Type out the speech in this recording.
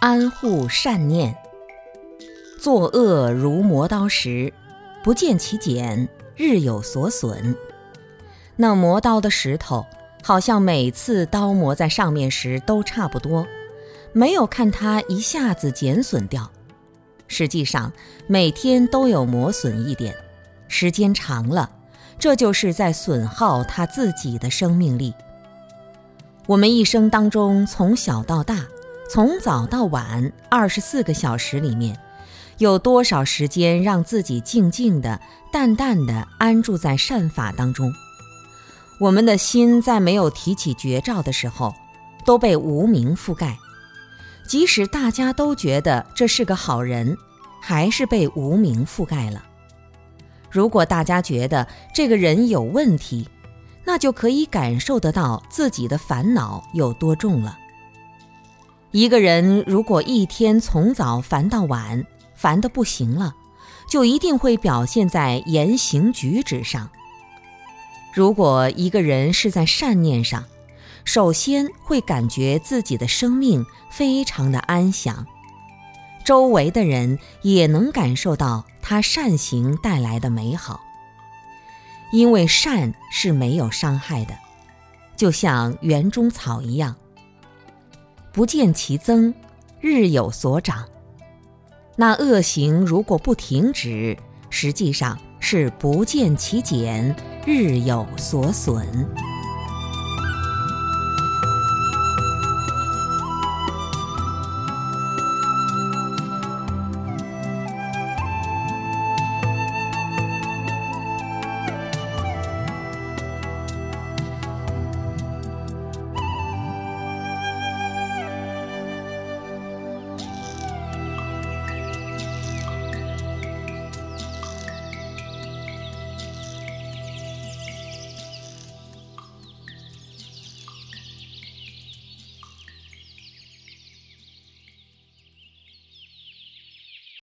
安护善念。作恶如磨刀石，不见其剪，日有所损。那磨刀的石头，好像每次刀磨在上面时都差不多，没有看它一下子减损掉。实际上，每天都有磨损一点，时间长了，这就是在损耗他自己的生命力。我们一生当中，从小到大，从早到晚，二十四个小时里面，有多少时间让自己静静的、淡淡的安住在善法当中？我们的心在没有提起绝照的时候，都被无名覆盖。即使大家都觉得这是个好人，还是被无名覆盖了。如果大家觉得这个人有问题，那就可以感受得到自己的烦恼有多重了。一个人如果一天从早烦到晚，烦得不行了，就一定会表现在言行举止上。如果一个人是在善念上，首先会感觉自己的生命非常的安详，周围的人也能感受到他善行带来的美好。因为善是没有伤害的，就像园中草一样，不见其增，日有所长。那恶行如果不停止，实际上是不见其减，日有所损。